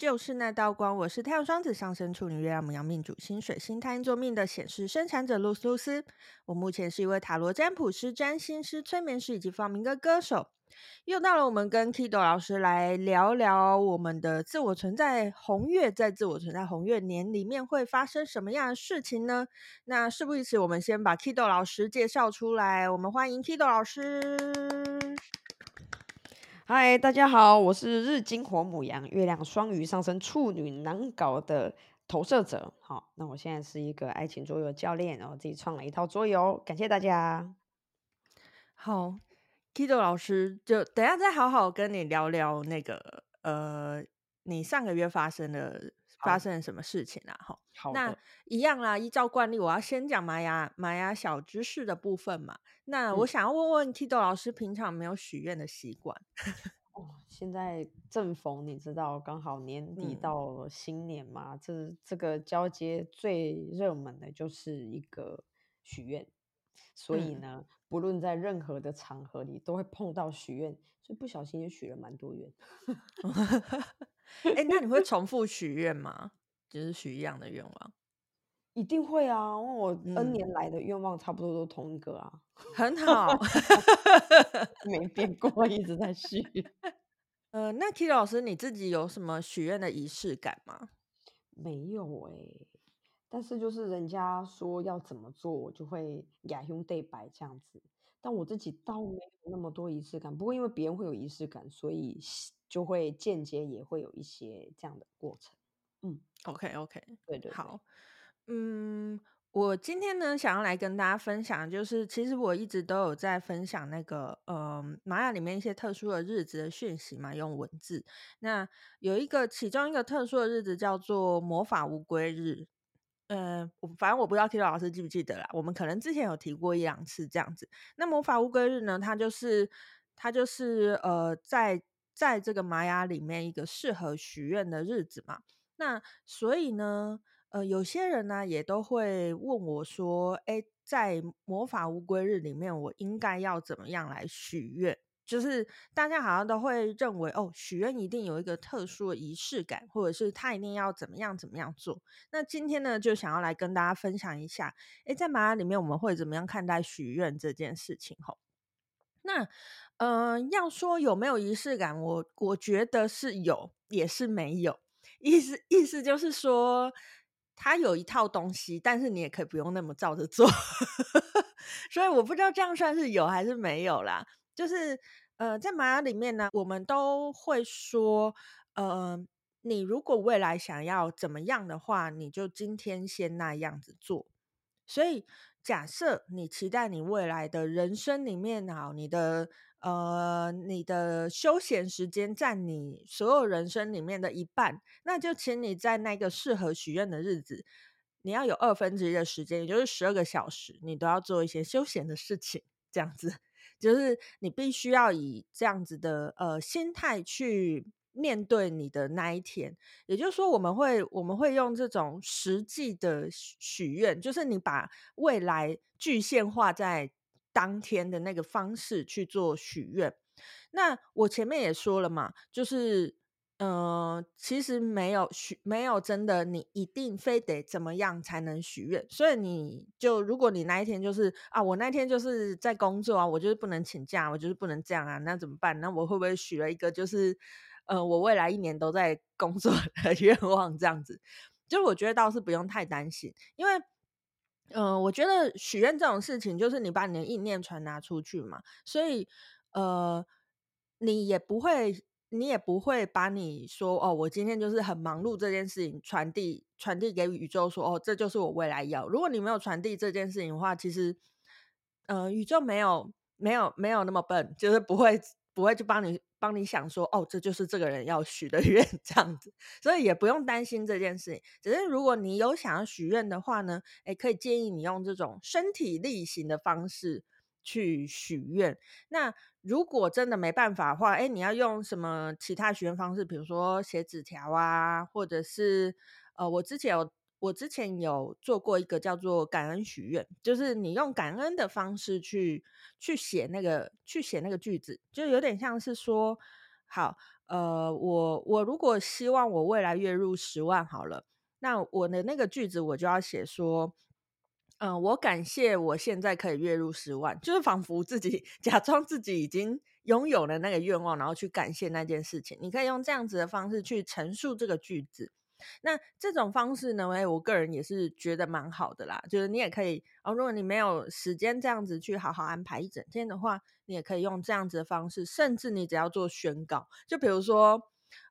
就是那道光。我是太阳双子上升处女月亮母羊命主星水星太阴座命的显示生产者露丝露丝。我目前是一位塔罗占卜师、占星师、催眠师以及放民歌歌手。又到了我们跟 Kido 老师来聊聊我们的自我存在红月，在自我存在红月年里面会发生什么样的事情呢？那事不宜迟，我们先把 Kido 老师介绍出来。我们欢迎 Kido 老师。嗨，大家好，我是日金火母羊，月亮双鱼上升处女，难搞的投射者。好，那我现在是一个爱情桌游教练，然后自己创了一套桌游，感谢大家。好，Kido 老师，就等下再好好跟你聊聊那个呃，你上个月发生的发生了什么事情啊？哈，那一样啦，依照惯例，我要先讲玛雅玛雅小知识的部分嘛。那我想要问问 Kido 老师，平常有没有许愿的习惯？哦，现在正逢你知道，刚好年底到新年嘛，嗯、这这个交接最热门的就是一个许愿，所以呢，嗯、不论在任何的场合里都会碰到许愿，所以不小心也许了蛮多愿。哎、欸，那你会重复许愿吗？就是许一样的愿望？一定会啊，因为我 N 年来的愿望差不多都同一个啊，嗯、很好，没变过，一直在许。呃，那 Kido 老师你自己有什么许愿的仪式感吗？没有哎、欸，但是就是人家说要怎么做，我就会亚兄对白这样子。但我自己倒没有那么多仪式感，不过因为别人会有仪式感，所以就会间接也会有一些这样的过程。嗯，OK OK，对，对对，好。嗯，我今天呢，想要来跟大家分享，就是其实我一直都有在分享那个，呃，玛雅里面一些特殊的日子的讯息嘛，用文字。那有一个其中一个特殊的日子叫做魔法乌龟日，呃，我反正我不知道 Kido 老师记不记得啦，我们可能之前有提过一两次这样子。那魔法乌龟日呢，它就是它就是呃，在在这个玛雅里面一个适合许愿的日子嘛。那所以呢。呃，有些人呢、也都会问我说：“哎，在魔法乌龟日里面，我应该要怎么样来许愿？”就是大家好像都会认为，哦，许愿一定有一个特殊的仪式感，或者是他一定要怎么样怎么样做。那今天呢，就想要来跟大家分享一下，哎，在玛雅里面我们会怎么样看待许愿这件事情？吼，那，嗯、呃，要说有没有仪式感，我我觉得是有，也是没有。意思意思就是说。他有一套东西，但是你也可以不用那么照着做，所以我不知道这样算是有还是没有啦。就是呃，在玛雅里面呢，我们都会说，呃，你如果未来想要怎么样的话，你就今天先那样子做。所以假设你期待你未来的人生里面，好，你的。呃，你的休闲时间占你所有人生里面的一半，那就请你在那个适合许愿的日子，你要有二分之一的时间，也就是十二个小时，你都要做一些休闲的事情。这样子，就是你必须要以这样子的呃心态去面对你的那一天。也就是说，我们会我们会用这种实际的许愿，就是你把未来具现化在。当天的那个方式去做许愿，那我前面也说了嘛，就是，呃，其实没有许，没有真的你一定非得怎么样才能许愿，所以你就如果你那一天就是啊，我那天就是在工作啊，我就是不能请假，我就是不能这样啊，那怎么办？那我会不会许了一个就是，呃，我未来一年都在工作的 愿望这样子？就我觉得倒是不用太担心，因为。嗯、呃，我觉得许愿这种事情，就是你把你的意念传达出去嘛，所以呃，你也不会，你也不会把你说哦，我今天就是很忙碌这件事情传递传递给宇宙说，哦，这就是我未来要。如果你没有传递这件事情的话，其实呃，宇宙没有没有没有那么笨，就是不会不会去帮你。帮你想说哦，这就是这个人要许的愿，这样子，所以也不用担心这件事情。只是如果你有想要许愿的话呢，诶，可以建议你用这种身体力行的方式去许愿。那如果真的没办法的话，诶，你要用什么其他许愿方式？比如说写纸条啊，或者是呃，我之前有。我之前有做过一个叫做感恩许愿，就是你用感恩的方式去去写那个去写那个句子，就有点像是说，好，呃，我我如果希望我未来月入十万好了，那我的那个句子我就要写说，嗯、我感谢我现在可以月入十万，就是仿佛自己 假装自己已经拥有了那个愿望，然后去感谢那件事情。你可以用这样子的方式去陈述这个句子。那这种方式呢，哎，我个人也是觉得蛮好的啦。就是你也可以，哦，如果你没有时间这样子去好好安排一整天的话，你也可以用这样子的方式。甚至你只要做宣告，就比如说，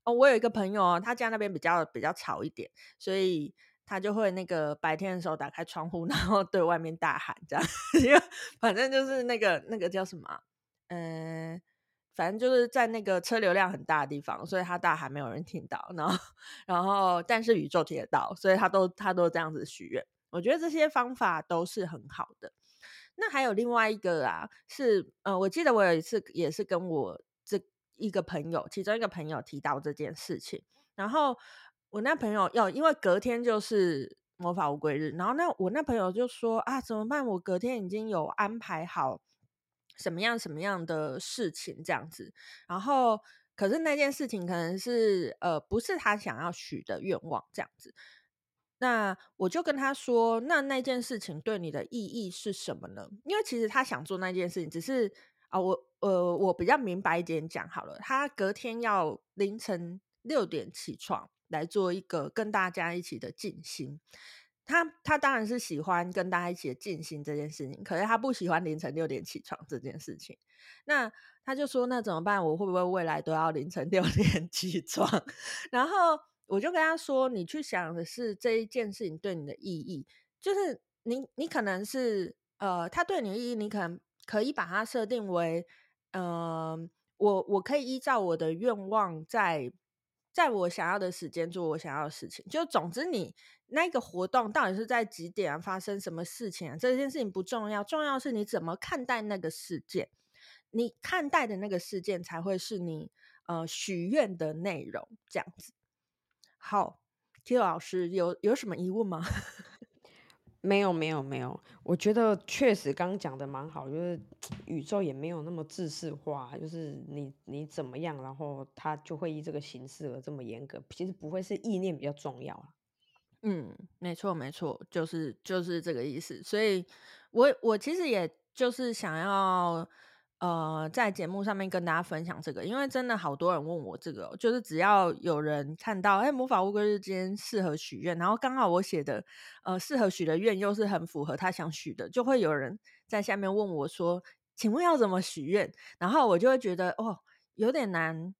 哦，我有一个朋友，他家那边比较比较吵一点，所以他就会那个白天的时候打开窗户，然后对外面大喊这样，因为反正就是那个那个叫什么，嗯。反正就是在那个车流量很大的地方，所以他大喊没有人听到。然后，然后，但是宇宙听得到，所以他都他都这样子许愿。我觉得这些方法都是很好的。那还有另外一个啊，是呃，我记得我有一次也是跟我这一个朋友，其中一个朋友提到这件事情。然后我那朋友要，因为隔天就是魔法乌龟日，然后那我那朋友就说啊，怎么办？我隔天已经有安排好。什么样什么样的事情这样子，然后可是那件事情可能是呃不是他想要许的愿望这样子，那我就跟他说，那那件事情对你的意义是什么呢？因为其实他想做那件事情，只是啊、我呃我比较明白一点讲好了，他隔天要凌晨六点起床来做一个跟大家一起的静心。他他当然是喜欢跟大家一起静心这件事情，可是他不喜欢凌晨六点起床这件事情。那他就说：“那怎么办？我会不会未来都要凌晨六点起床？”然后我就跟他说：“你去想的是这一件事情对你的意义，就是你你可能是呃，他对你的意义，你可能可以把它设定为，嗯、我我可以依照我的愿望在。”在我想要的时间做我想要的事情，就总之你那个活动到底是在几点啊？发生什么事情啊？这件事情不重要，重要是你怎么看待那个事件，你看待的那个事件才会是你呃许愿的内容。这样子，好，Q 老师有有什么疑问吗？没有没有没有，我觉得确实刚刚讲的蛮好，就是 宇宙也没有那么制式化，就是你你怎么样，然后它就会以这个形式而这么严格，其实不会是意念比较重要啊。嗯，没错没错，就是就是这个意思。所以我我其实也就是想要。呃，在节目上面跟大家分享这个，因为真的好多人问我这个，就是只要有人看到，哎，魔法乌龟日今天适合许愿，然后刚好我写的，呃，适合许的愿又是很符合他想许的，就会有人在下面问我说，请问要怎么许愿？然后我就会觉得，哦，有点难，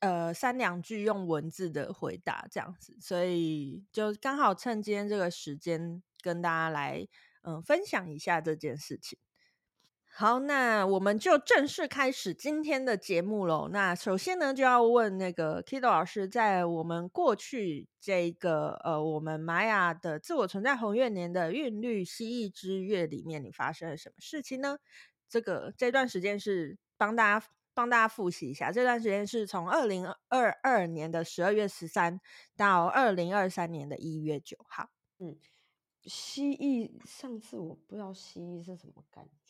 呃，三两句用文字的回答这样子，所以就刚好趁今天这个时间跟大家来，嗯、分享一下这件事情。好，那我们就正式开始今天的节目喽。那首先呢，就要问那个 Kido 老师，在我们过去这个呃，我们玛雅的自我存在红月年的韵律蜥蜴之月里面，你发生了什么事情呢？这个这段时间是帮大家帮大家复习一下，这段时间是从二零二二年的十二月十三到二零二三年的一月九号。嗯，蜥蜴，上次我不知道蜥蜴是什么感觉。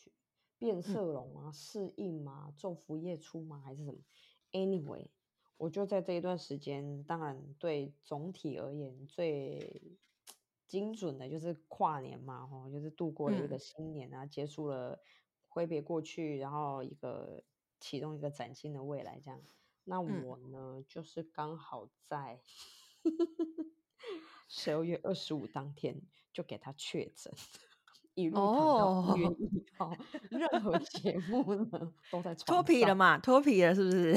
变色龙啊？适应吗？昼伏夜出吗？还是什么？Anyway，我就在这一段时间，当然对总体而言最精准的就是跨年嘛，吼，就是度过了一个新年啊，嗯、结束了挥别过去，然后一个启动一个崭新的未来，这样。那我呢，嗯、就是刚好在 十二月二十五当天就给他确诊。一路躺到一月一号，任何节目呢都在脱皮了嘛？脱皮了是不是？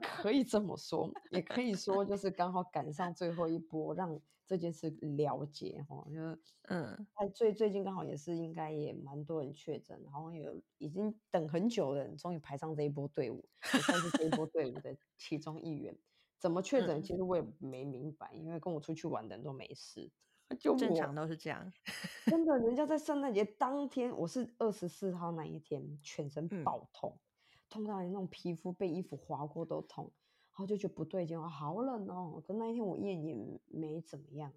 可以这么说，也可以说就是刚好赶上最后一波，让这件事了结哈。就是 嗯，最最近刚好也是应该也蛮多人确诊，然后有已经等很久的人终于排上这一波队伍，也算是这一波队伍的其中一员。怎么确诊？其实我也没明白，因为跟我出去玩的人都没事。就正常都是这样，真的，人家在圣诞节当天，我是二十四号那一天，全身爆痛，嗯、痛到连那种皮肤被衣服划过都痛，然后就觉得不对劲，好冷哦。可那一天我验也没怎么样，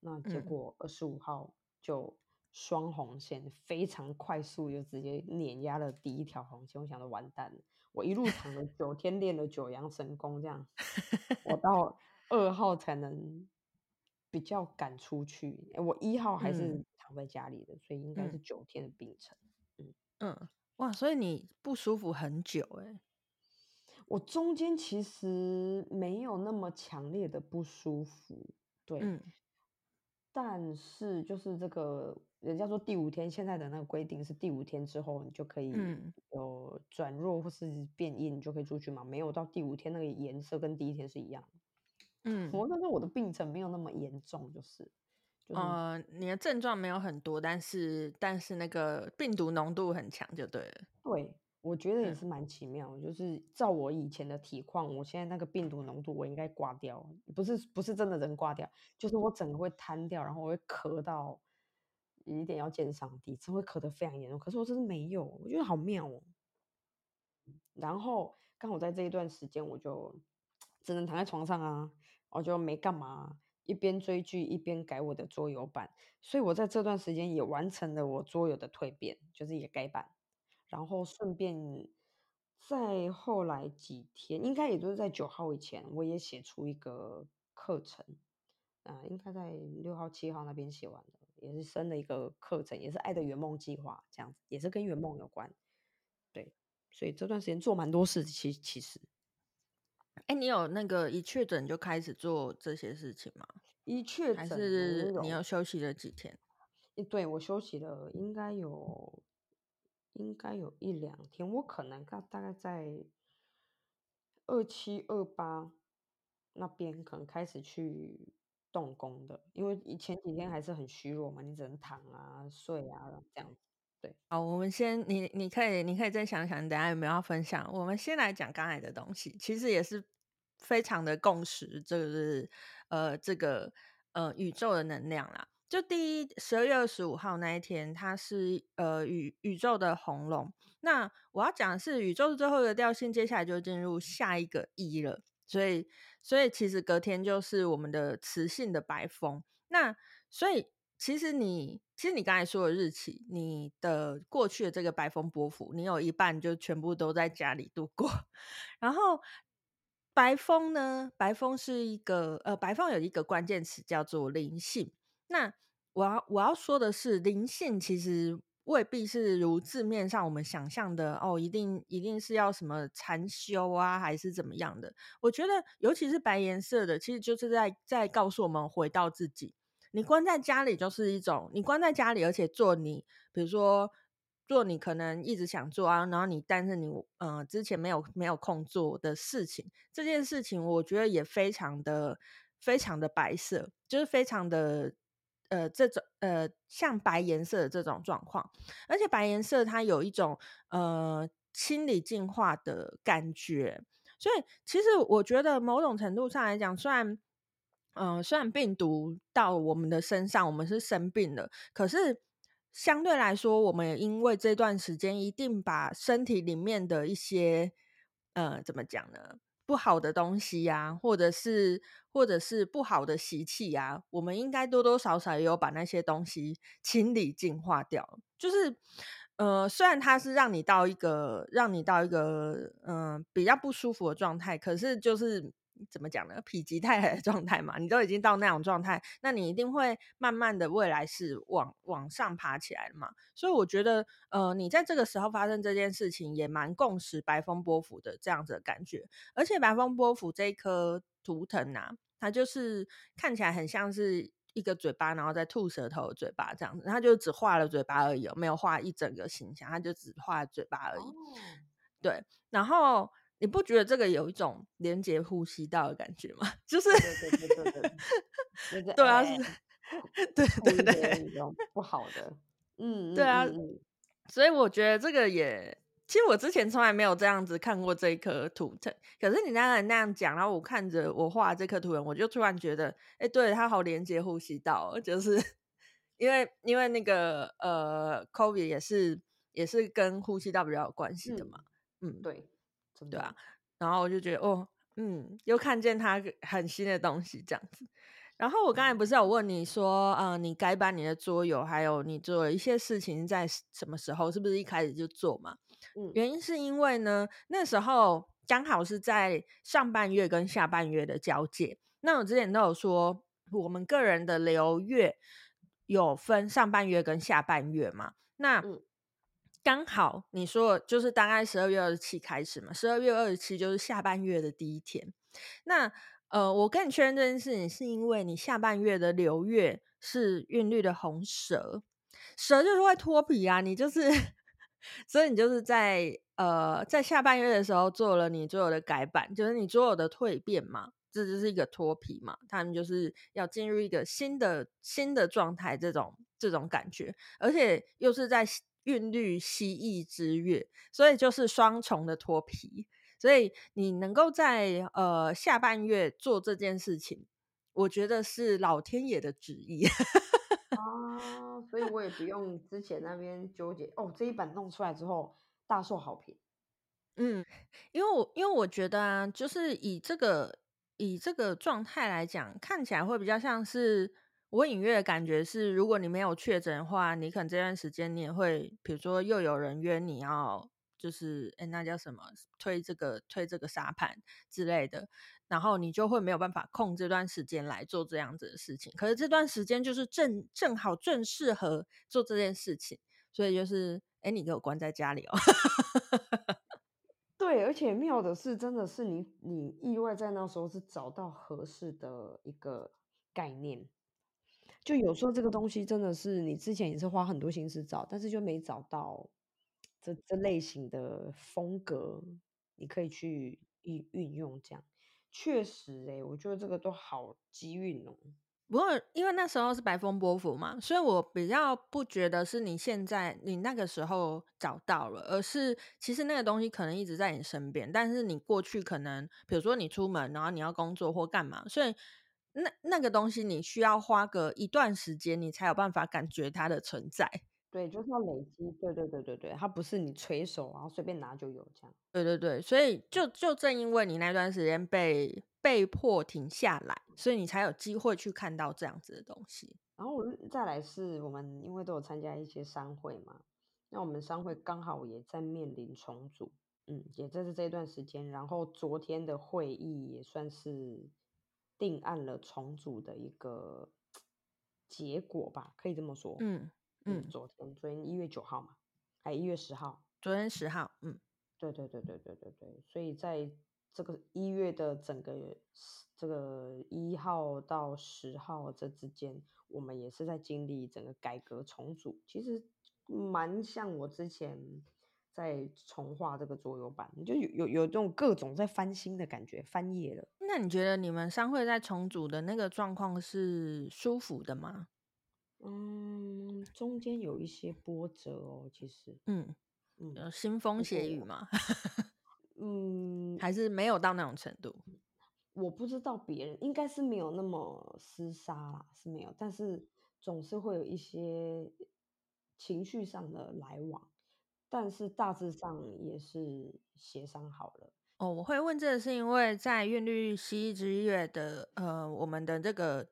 那结果二十五号就双红线，非常快速就直接碾压了第一条红线，我想着完蛋了，我一路躺了九天，练了九阳神功，这样我到二号才能比较敢出去。我一号还是躺在家里的，嗯、所以应该是九天的病程。嗯嗯，哇，所以你不舒服很久哎。我中间其实没有那么强烈的不舒服，对。嗯但是就是这个，人家说第五天，现在的那个规定是第五天之后你就可以有转弱或是变硬，你就可以出去嘛。没有到第五天那个颜色跟第一天是一样的。嗯，我那时候我的病程没有那么严重，就是，就是、呃，你的症状没有很多，但是但是那个病毒浓度很强，就对了。对。我觉得也是蛮奇妙，嗯、就是照我以前的体况，我现在那个病毒浓度我应该挂掉，不是不是真的人挂掉，就是我整个会瘫掉，然后我会咳到一点要见上帝，只会咳得非常严重。可是我真的没有，我觉得好妙哦。然后刚好在这一段时间，我就只能躺在床上啊，我就没干嘛，一边追剧一边改我的桌游版，所以我在这段时间也完成了我桌游的蜕变，就是也改版。然后顺便在后来几天，应该也就是在九号以前，我也写出一个课程，啊、应该在六号、七号那边写完的，也是生了一个课程，也是爱的圆梦计划，这样子，也是跟圆梦有关。对，所以这段时间做蛮多事，其其实，哎，你有那个一确诊就开始做这些事情吗？一确诊还是你要休息了几天？对，我休息了，应该有。应该有一两天，我可能大大概在二七二八那边可能开始去动工的，因为前几天还是很虚弱嘛，你只能躺啊、睡啊这样子。对，好，我们先，你你可以你可以再想想，你等下有没有要分享？我们先来讲刚才的东西，其实也是非常的共识，就是呃这个呃宇宙的能量啦。就第一十二月二十五号那一天，它是呃宇宇宙的红龙。那我要讲的是宇宙的最后一个调性，接下来就进入下一个一了。所以，所以其实隔天就是我们的磁性的白风。那所以其实你其实你刚才说的日期，你的过去的这个白风波幅，你有一半就全部都在家里度过。然后白风呢，白风是一个呃白风有一个关键词叫做灵性。那我要我要说的是，灵性其实未必是如字面上我们想象的哦，一定一定是要什么禅修啊，还是怎么样的？我觉得，尤其是白颜色的，其实就是在在告诉我们回到自己。你关在家里就是一种，你关在家里，而且做你，比如说做你可能一直想做啊，然后你但是你嗯、呃、之前没有没有空做的事情，这件事情我觉得也非常的非常的白色，就是非常的。呃，这种呃，像白颜色的这种状况，而且白颜色它有一种呃清理净化的感觉，所以其实我觉得某种程度上来讲，虽然嗯、呃，虽然病毒到我们的身上，我们是生病了，可是相对来说，我们因为这段时间一定把身体里面的一些呃，怎么讲呢？不好的东西呀、或者是或者是不好的习气呀，我们应该多多少少也有把那些东西清理净化掉。就是，呃，虽然它是让你到一个让你到一个嗯、比较不舒服的状态，可是就是。怎么讲呢？否极泰来的状态嘛，你都已经到那种状态，那你一定会慢慢的未来是往往上爬起来的嘛。所以我觉得，呃，你在这个时候发生这件事情，也蛮共识白风波幅的这样子的感觉。而且白风波幅这一颗图腾啊，它就是看起来很像是一个嘴巴，然后再吐舌头的嘴巴这样子，它就只画了嘴巴而已，没有画一整个形象，它就只画嘴巴而已。哦、对，然后。你不觉得这个有一种连接呼吸道的感觉吗？就是对对对对对，对啊，是，对对对，不好的，嗯，对啊，所以我觉得这个也，其实我之前从来没有这样子看过这一颗图腾，可是你那样那样讲，然后我看着我画这颗图腾，我就突然觉得，哎，对，它好连接呼吸道，就是 因为因为那个呃，COVID 也是也是跟呼吸道比较有关系的嘛，嗯，嗯对。对啊，然后我就觉得哦，嗯，又看见他很新的东西这样子。然后我刚才不是有问你说，嗯、呃，你改版你的桌游，还有你做了一些事情在什么时候？是不是一开始就做嘛？嗯，原因是因为呢，那时候刚好是在上半月跟下半月的交界。那我之前都有说，我们个人的流月有分上半月跟下半月嘛。那刚好你说就是大概十二月二十七开始嘛，十二月二十七就是下半月的第一天。那呃，我跟你确认这件事情，是因为你下半月的流月是韵律的红蛇，蛇就是会脱皮啊，你就是，所以你就是在呃在下半月的时候做了你所有的改版，就是你所有的蜕变嘛，这就是一个脱皮嘛，他们就是要进入一个新的新的状态，这种这种感觉，而且又是在韵律蜥蜴之月，所以就是双重的脱皮。所以你能够在呃下半月做这件事情，我觉得是老天爷的旨意啊，所以我也不用之前那边纠结哦。这一版弄出来之后大受好评，嗯，因为我因为我觉得啊，就是以这个以这个状态来讲，看起来会比较像是我隐约的感觉是，如果你没有确诊的话，你可能这段时间你也会，比如说又有人约你要。就是哎，那叫什么？推这个推这个沙盘之类的，然后你就会没有办法空这段时间来做这样子的事情。可是这段时间就是正正好正适合做这件事情，所以就是哎，你给我关在家里哦。对，而且妙的是，真的是你你意外在那时候是找到合适的一个概念。就有时候这个东西真的是你之前也是花很多心思找，但是就没找到。这这类型的风格，你可以去运运用，这样确实哎，我觉得这个都好机运哦。不过因为那时候是白风波符嘛，所以我比较不觉得是你现在你那个时候找到了，而是其实那个东西可能一直在你身边，但是你过去可能比如说你出门，然后你要工作或干嘛，所以那那个东西你需要花个一段时间，你才有办法感觉它的存在。对，就是要累积。对对对对对，它不是你随手然后随便拿就有这样。对对对，所以就就正因为你那段时间被被迫停下来，所以你才有机会去看到这样子的东西。然后再来是我们因为都有参加一些商会嘛，那我们商会刚好也在面临重组，嗯，也正是这段时间。然后昨天的会议也算是定案了重组的一个结果吧，可以这么说。嗯。嗯，昨天昨天一月九号嘛，还一月十号？昨天十号，嗯，对对对对对对对，所以在这个一月的整个这个一号到十号这之间，我们也是在经历整个改革重组，其实蛮像我之前在重画这个桌游版，就有有有这种各种在翻新的感觉，翻页了。那你觉得你们商会在重组的那个状况是舒服的吗？嗯，中间有一些波折哦，其实，嗯嗯，有腥风血雨吗？嗯，还是没有到那种程度。我不知道别人，应该是没有那么厮杀啦，是没有，但是总是会有一些情绪上的来往，但是大致上也是协商好了。我会问这个是因为在韵律蜥蜴之月的呃，我们的这个。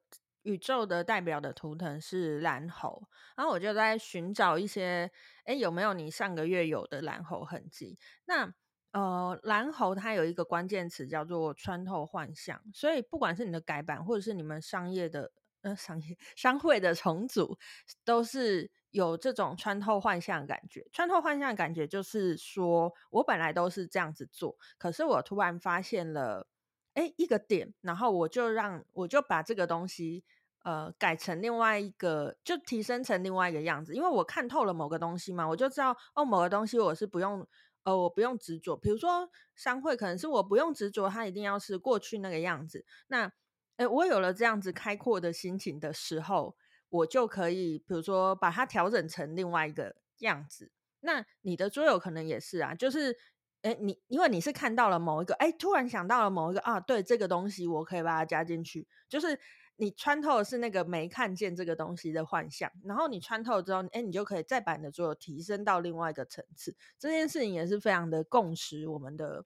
宇宙的代表的图腾是蓝猴，然后我就在寻找一些，诶，有没有你上个月有的蓝猴痕迹？那呃，蓝猴它有一个关键词叫做穿透幻象，所以不管是你的改版，或者是你们商业的呃商业商会的重组，都是有这种穿透幻象感觉。穿透幻象感觉就是说我本来都是这样子做，可是我突然发现了。哎，一个点，然后我就让我就把这个东西，呃，改成另外一个，就提升成另外一个样子。因为我看透了某个东西嘛，我就知道哦，某个东西我是不用，呃，我不用执着。比如说商会，可能是我不用执着，它一定要是过去那个样子。那，哎，我有了这样子开阔的心情的时候，我就可以，比如说把它调整成另外一个样子。那你的桌游可能也是啊，就是。哎，你因为你是看到了某一个，哎，突然想到了某一个啊，对，这个东西我可以把它加进去。就是你穿透的是那个没看见这个东西的幻象，然后你穿透之后，哎，你就可以再把你的作用提升到另外一个层次。这件事情也是非常的共识。我们的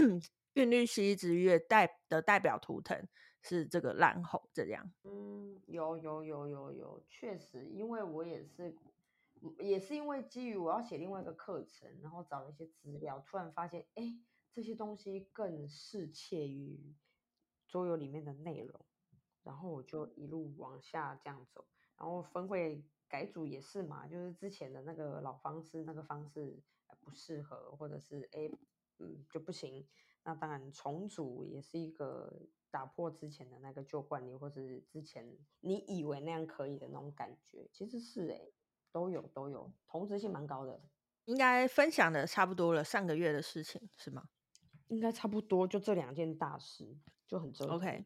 韵律蜥蜴之月代的代表图腾是这个蓝猴，这样。嗯，有有有有有，确实，因为我也是。也是因为基于我要写另外一个课程，然后找了一些资料，突然发现，哎，这些东西更适切于桌游里面的内容，然后我就一路往下这样走，然后分会改组也是嘛，就是之前的那个老方式，那个方式不适合，或者是哎，嗯，就不行。那当然重组也是一个打破之前的那个旧惯例，或者是之前你以为那样可以的那种感觉，其实是哎。都有都有，同质性蛮高的。应该分享的差不多了，上个月的事情是吗？应该差不多，就这两件大事就很重要。OK，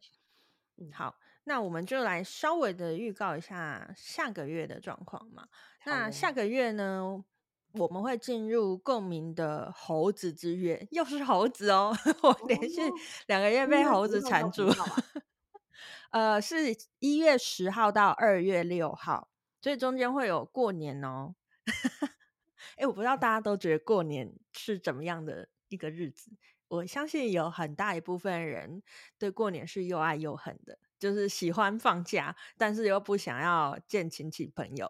嗯，好，那我们就来稍微的预告一下下个月的状况嘛。那下个月呢，我们会进入共鸣的猴子之月，又是猴子哦，我连续两个月被猴子缠住。呃，是一月十号到二月六号。所以中间会有过年哦，哎，我不知道大家都觉得过年是怎么样的一个日子。我相信有很大一部分人对过年是又爱又恨的，就是喜欢放假，但是又不想要见亲戚朋友。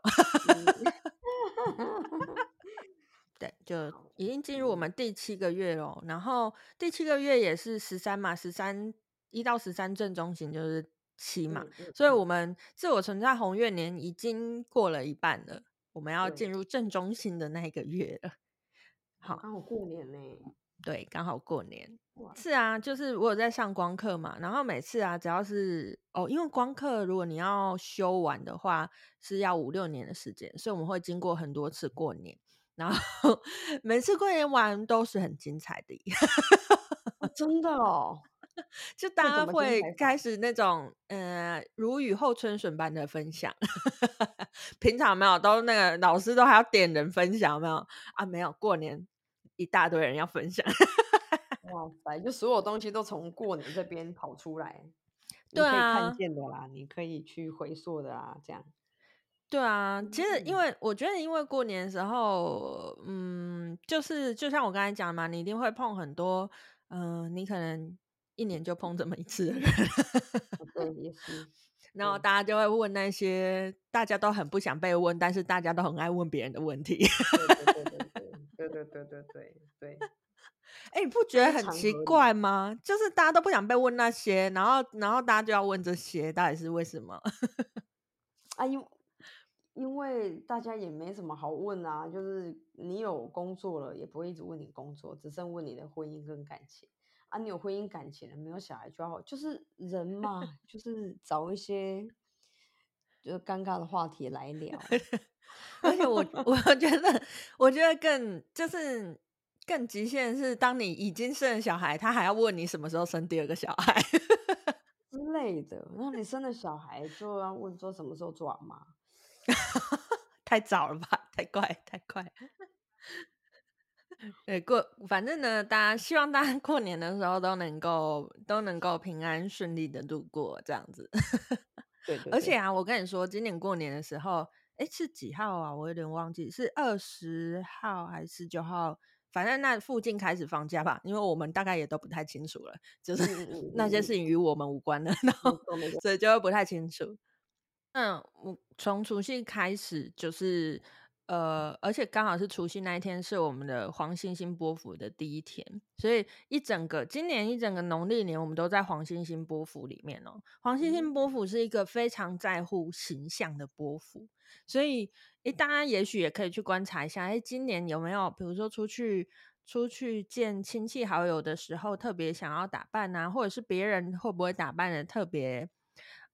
对，就已经进入我们第七个月了，然后第七个月也是十三嘛，十三一到十三正中型就是。七嘛，所以我们自我存在红月年已经过了一半了，我们要进入正中心的那一个月了。好，刚好过年呢。对，刚好过年。是啊，就是我有在上光课嘛，然后每次啊，只要是哦，因为光课如果你要修完的话，是要五六年的时间，所以我们会经过很多次过年，然后每次过年玩都是很精彩的。哦，真的哦。就大家会开始那种呃如雨后春笋般的分享，平常没有都那个老师都还要点人分享，没有啊？没有，过年一大堆人要分享，哇塞！就所有东西都从过年这边跑出来，对啊，你可以看见的啦，你可以去回溯的啦，这样。对啊，其实因为我觉得，因为过年的时候，嗯，就是就像我刚才讲嘛，你一定会碰很多，嗯、呃，你可能。一年就碰这么一次的人，对，也是。然后大家就会问那些大家都很不想被问，但是大家都很爱问别人的问题。对对对对对对对对对对。哎，你不觉得很奇怪吗？就是大家都不想被问那些，然后然后大家就要问这些，到底是为什么？啊，因因为大家也没什么好问啊，就是你有工作了，也不会一直问你工作，只剩问你的婚姻跟感情。啊，你有婚姻感情了，没有小孩就好，就是人嘛，就是找一些就是尴尬的话题来聊。而且我我觉得，我觉得更就是更极限是，当你已经生了小孩，他还要问你什么时候生第二个小孩之类的。然后你生了小孩，就要问说什么时候做阿妈，太早了吧？太快，太快。对，过反正呢，大家希望大家过年的时候都能够都能够平安顺利的度过这样子。对，对，对，而且啊，我跟你说，今年过年的时候，哎，是几号啊？我有点忘记，是二十号还是九号？反正那附近开始放假吧，因为我们大概也都不太清楚了，就是那些事情与我们无关的，然后所以就会不太清楚。嗯，我从除夕开始就是。呃，而且刚好是除夕那一天是我们的黄星星波符的第一天，所以一整个今年一整个农历年，我们都在黄星星波符里面哦。黄星星波符是一个非常在乎形象的波符，所以诶，大家也许也可以去观察一下，诶，今年有没有比如说出去出去见亲戚好友的时候，特别想要打扮啊，或者是别人会不会打扮的特别，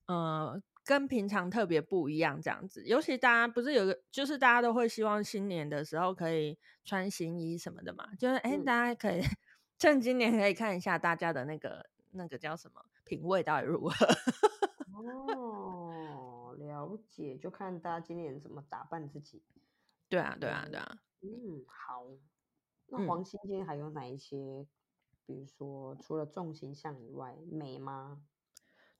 呃。跟平常特别不一样，这样子，尤其大家不是有个，就是大家都会希望新年的时候可以穿新衣什么的嘛，就是哎、欸，大家可以趁今年可以看一下大家的那个那个叫什么品味到底如何。哦，了解，就看大家今年怎么打扮自己。对啊，对啊，对啊。嗯，好。那黄星星还有哪一些？嗯、比如说，除了重形象以外，美吗？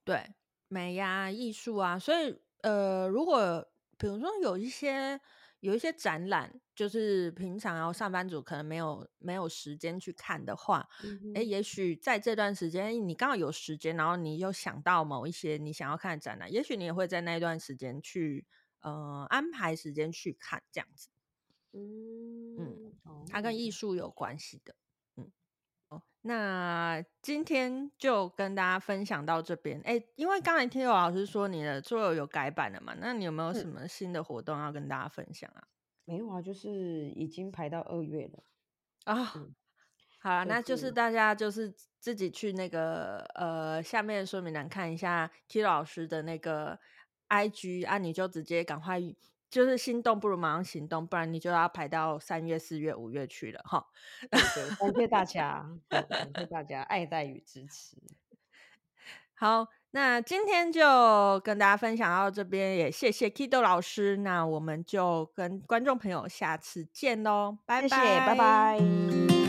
对。美呀、啊，艺术啊，所以呃，如果比如说有一些有一些展览，就是平常然后上班族可能没有没有时间去看的话，哎、也许在这段时间你刚好有时间，然后你又想到某一些你想要看的展览，也许你也会在那段时间去呃安排时间去看这样子。嗯嗯，它跟艺术有关系的。那今天就跟大家分享到这边。哎，因为刚才听有老师说你的桌游有改版了嘛，那你有没有什么新的活动要跟大家分享啊？没有啊，就是已经排到二月了啊。哦嗯好啊，那就是大家就是自己去那个呃下面的说明栏看一下 Kilo 老师的那个 IG 啊，你就直接赶快就是心动不如马上行动，不然你就要排到三月、四月、五月去了哈。感谢大家，感谢大家 爱戴与支持。好，那今天就跟大家分享到这边，也谢谢 Kido 老师，那我们就跟观众朋友下次见喽，拜拜，拜拜。